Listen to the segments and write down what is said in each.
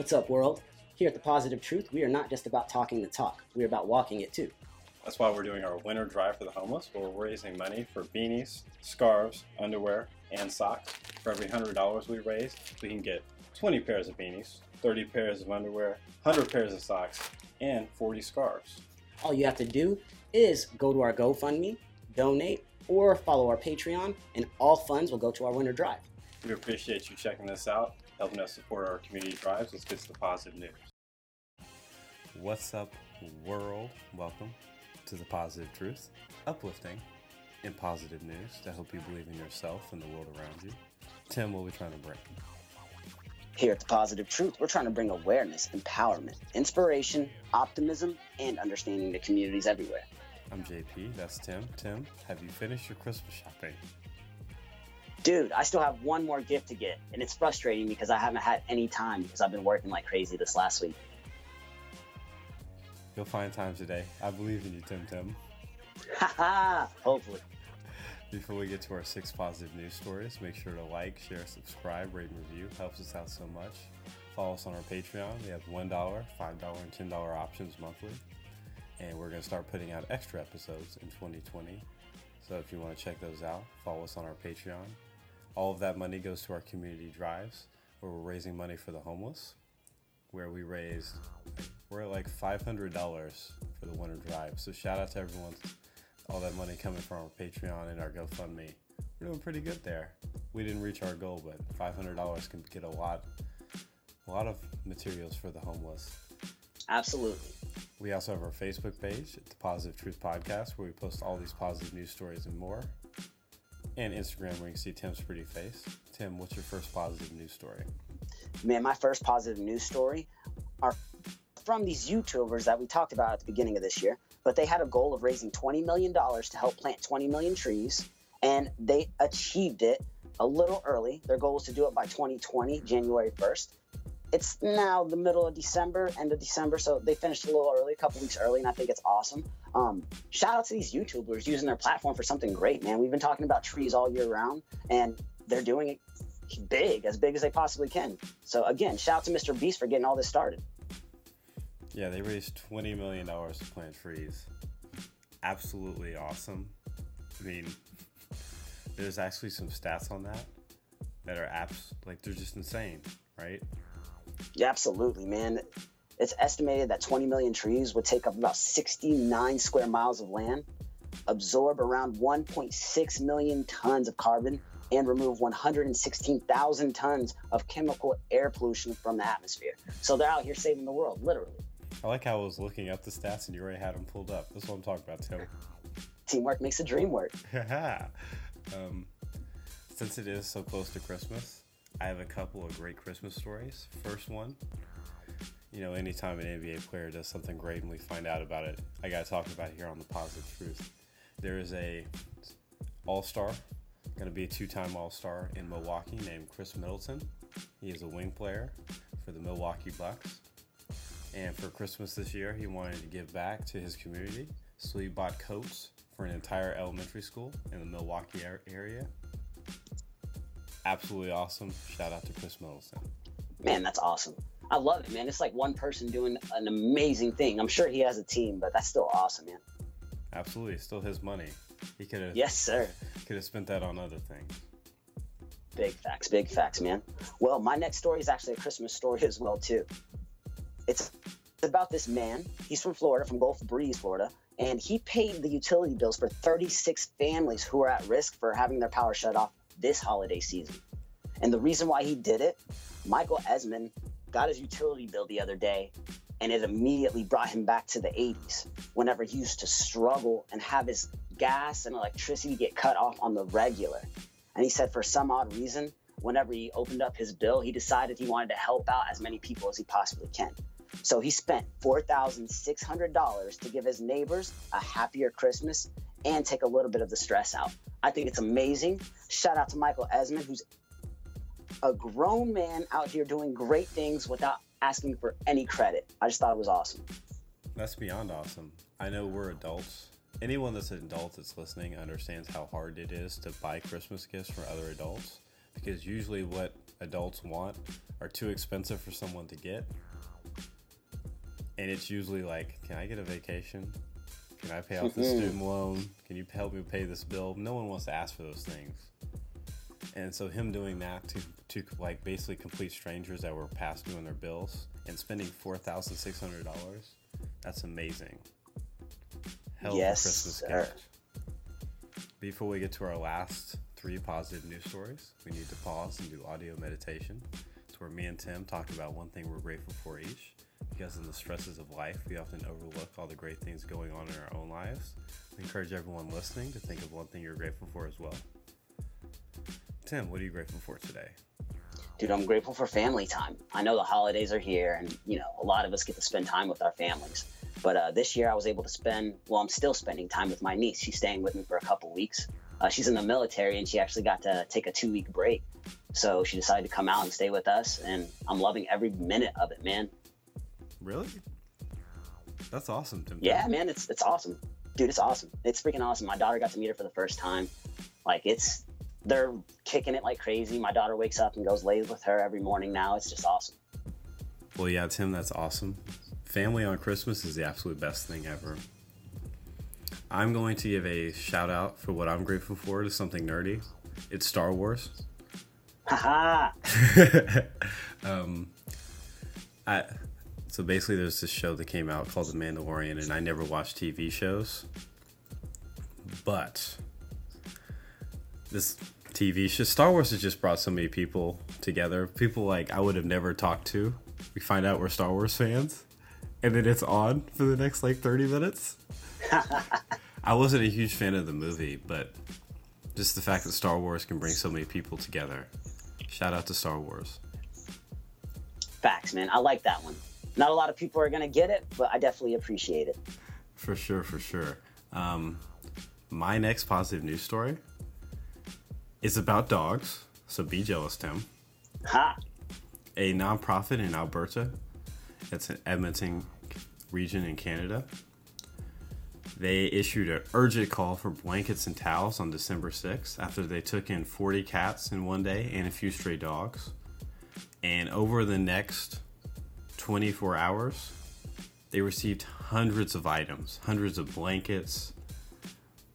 What's up, world? Here at The Positive Truth, we are not just about talking the talk, we're about walking it too. That's why we're doing our winter drive for the homeless, where we're raising money for beanies, scarves, underwear, and socks. For every $100 we raise, we can get 20 pairs of beanies, 30 pairs of underwear, 100 pairs of socks, and 40 scarves. All you have to do is go to our GoFundMe, donate, or follow our Patreon, and all funds will go to our winter drive. We appreciate you checking this out, helping us support our community drives. Let's get to the positive news. What's up, world? Welcome to the positive truth, uplifting and positive news to help you believe in yourself and the world around you. Tim, what are we trying to bring? Here at The Positive Truth, we're trying to bring awareness, empowerment, inspiration, optimism, and understanding to communities everywhere. I'm JP, that's Tim. Tim, have you finished your Christmas shopping? Dude, I still have one more gift to get, and it's frustrating because I haven't had any time because I've been working like crazy this last week. You'll find time today. I believe in you, Tim Tim. Haha, hopefully. Before we get to our six positive news stories, make sure to like, share, subscribe, rate, and review. Helps us out so much. Follow us on our Patreon. We have $1, $5, and $10 options monthly. And we're going to start putting out extra episodes in 2020. So if you want to check those out, follow us on our Patreon. All of that money goes to our community drives, where we're raising money for the homeless, where we raised, we're at like $500 for the winter drive. So shout out to everyone all that money coming from our Patreon and our GoFundMe. We're doing pretty good there. We didn't reach our goal, but $500 can get a lot, a lot of materials for the homeless. Absolutely. We also have our Facebook page, the Positive Truth Podcast, where we post all these positive news stories and more. And Instagram, where you can see Tim's pretty face. Tim, what's your first positive news story? Man, my first positive news story are from these YouTubers that we talked about at the beginning of this year, but they had a goal of raising $20 million to help plant 20 million trees, and they achieved it a little early. Their goal was to do it by 2020, January 1st. It's now the middle of December, end of December, so they finished a little early, a couple weeks early, and I think it's awesome. Um, shout out to these YouTubers using their platform for something great, man. We've been talking about trees all year round, and they're doing it big, as big as they possibly can. So again, shout out to Mr. Beast for getting all this started. Yeah, they raised $20 million to plant trees. Absolutely awesome. I mean, there's actually some stats on that that are apps, like, they're just insane, right? Yeah, absolutely, man. It's estimated that 20 million trees would take up about 69 square miles of land, absorb around 1.6 million tons of carbon, and remove 116,000 tons of chemical air pollution from the atmosphere. So they're out here saving the world, literally. I like how I was looking up the stats and you already had them pulled up. That's what I'm talking about, Tim. Teamwork makes the dream work. um, since it is so close to Christmas, I have a couple of great Christmas stories. First one, you know, anytime an NBA player does something great and we find out about it, I got to talk about it here on the Positive Truth. There is a All Star, going to be a two-time All Star in Milwaukee named Khris Middleton. He is a wing player for the Milwaukee Bucks. And for Christmas this year, he wanted to give back to his community. So he bought coats for an entire elementary school in the Milwaukee area. Absolutely awesome. Shout out to Khris Middleton. Man, that's awesome. I love it, man. It's like one person doing an amazing thing. I'm sure he has a team, but that's still awesome, man. Absolutely. Still his money. He could have Yes, sir. Could have spent that on other things. Big facts, big facts, man. Well, my next story is actually a Christmas story as well, too. It's about this man. He's from Florida, from Gulf Breeze, Florida, and he paid the utility bills for 36 families who are at risk for having their power shut off this holiday season. And the reason why he did it, Michael Esmond got his utility bill the other day, and it immediately brought him back to the 80s, whenever he used to struggle and have his gas and electricity get cut off on the regular. And he said, for some odd reason, whenever he opened up his bill, he decided he wanted to help out as many people as he possibly can. So he spent $4,600 to give his neighbors a happier Christmas and take a little bit of the stress out. I think it's amazing. Shout out to Michael Esmond, who's a grown man out here doing great things without asking for any credit. I just thought it was awesome. That's beyond awesome. I know we're adults. Anyone that's an adult that's listening understands how hard it is to buy Christmas gifts for other adults because usually what adults want are too expensive for someone to get. And it's usually like, can I get a vacation? Can I pay off the student loan? Can you help me pay this bill? No one wants to ask for those things. And so him doing that to to like basically complete strangers that were past due on their bills and spending four thousand six hundred dollars, that's amazing. Hell Yes, of a Christmas sir. gift. Before we get to our last three positive news stories, we need to pause and do audio meditation. It's where me and Tim talk about one thing we're grateful for each. Because in the stresses of life, we often overlook all the great things going on in our own lives. We encourage everyone listening to think of one thing you're grateful for as well. Tim, what are you grateful for today? Dude, I'm grateful for family time. I know the holidays are here, and you know a lot of us get to spend time with our families. But uh, this year, I was able to spend. Well, I'm still spending time with my niece. She's staying with me for a couple weeks. Uh, she's in the military, and she actually got to take a two week break. So she decided to come out and stay with us, and I'm loving every minute of it, man. Really? That's awesome, Tim. Yeah, man, it's it's awesome, dude. It's awesome. It's freaking awesome. My daughter got to meet her for the first time. Like it's they're kicking it like crazy. My daughter wakes up and goes lays with her every morning now. It's just awesome. Well, yeah, Tim, that's awesome. Family on Christmas is the absolute best thing ever. I'm going to give a shout out for what I'm grateful for to something nerdy. It's Star Wars. Haha. um, I so basically, there's this show that came out called The Mandalorian, and I never watched TV shows, but this TV show, Star Wars, has just brought so many people together. People like I would have never talked to. We find out we're Star Wars fans, and then it's on for the next like 30 minutes. I wasn't a huge fan of the movie, but just the fact that Star Wars can bring so many people together. Shout out to Star Wars. Facts, man. I like that one. Not a lot of people are gonna get it, but I definitely appreciate it. For sure, for sure. Um, my next positive news story is about dogs. So be jealous, Tim. Ha. A nonprofit in Alberta, it's an Edmonton region in Canada. They issued an urgent call for blankets and towels on December 6th after they took in 40 cats in one day and a few stray dogs. And over the next 24 hours, they received hundreds of items, hundreds of blankets,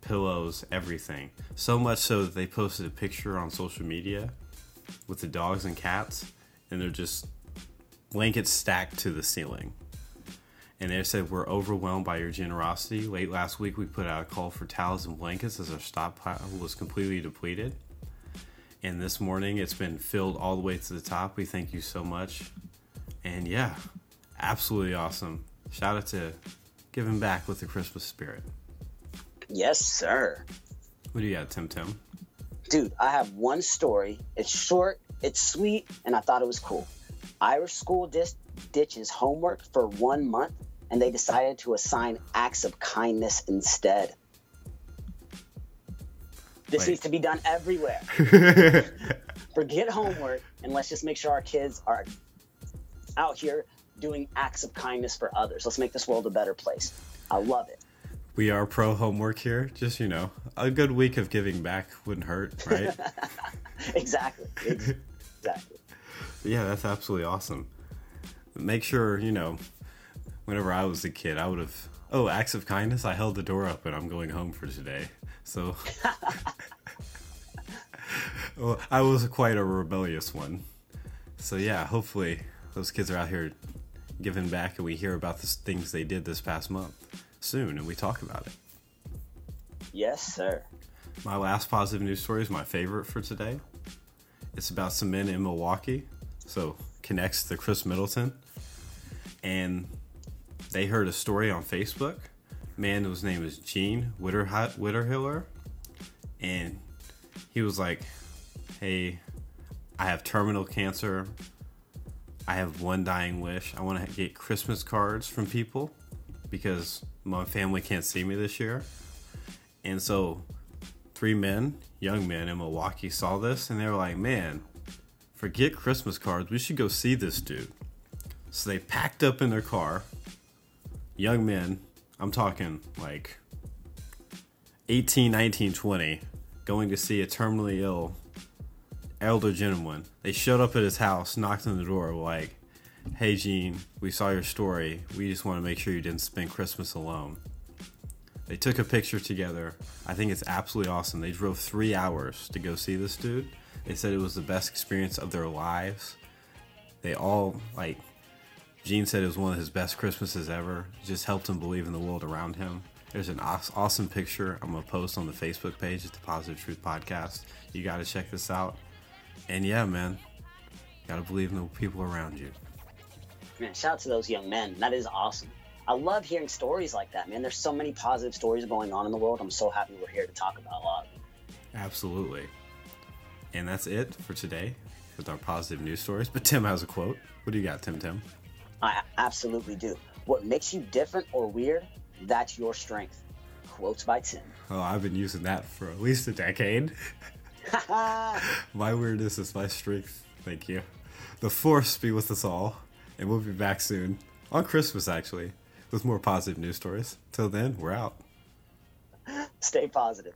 pillows, everything. So much so that they posted a picture on social media with the dogs and cats, and they're just blankets stacked to the ceiling. And they said, We're overwhelmed by your generosity. Late last week, we put out a call for towels and blankets as our stockpile was completely depleted. And this morning, it's been filled all the way to the top. We thank you so much. And yeah, absolutely awesome. Shout out to giving back with the Christmas spirit. Yes, sir. What do you got, Tim Tim? Dude, I have one story. It's short, it's sweet, and I thought it was cool. Irish school dis- ditches homework for one month, and they decided to assign acts of kindness instead. This Wait. needs to be done everywhere. Forget homework, and let's just make sure our kids are out here doing acts of kindness for others. Let's make this world a better place. I love it. we are pro homework here. Just, you know, a good week of giving back wouldn't hurt, right? Exactly. Exactly. Yeah, that's absolutely awesome. Make sure, you know, whenever I was a kid, I would have, oh, acts of kindness, I held the door open. I'm going home for today. So, well, I was quite a rebellious one. So, yeah, hopefully those kids are out here giving back and we hear about the things they did this past month soon and we talk about it. Yes, sir. My last positive news story is my favorite for today. It's about some men in Milwaukee, so connects to Khris Middleton, and they heard a story on Facebook. Man whose name is Gene Witter Witterhiller, and he was like, "Hey, I have terminal cancer. I have one dying wish. I want to get Christmas cards from people because my family can't see me this year." And so three men, young men in Milwaukee, saw this and they were like, man, forget Christmas cards. We should go see this dude. So they packed up in their car, young men, I'm talking like 18, 19, 20, going to see a terminally ill elder gentleman. They showed up at his house, knocked on the door, like, "Hey, Gene, we saw your story. We just want to make sure you didn't spend Christmas alone." They took a picture together. I think it's absolutely awesome. They drove three hours to go see this dude. They said it was the best experience of their lives. They all like. Gene said it was one of his best Christmases ever. It just helped him believe in the world around him. There's an awesome picture I'm gonna post on the Facebook page at the Positive Truth Podcast. You got to check this out. And yeah, man, got to believe in the people around you. Man, shout out to those young men. That is awesome. I love hearing stories like that, man. There's so many positive stories going on in the world. I'm so happy we're here to talk about a lot of them. Absolutely. And that's it for today with our positive news stories. But Tim has a quote. What do you got, Tim Tim? I absolutely do. What makes you different or weird, that's your strength. Quotes by Tim. Oh, I've been using that for at least a decade. my weirdness is my strength. Thank you. The force be with us all. And we'll be back soon. On Christmas, actually with more positive news stories. Till then, we're out. Stay positive.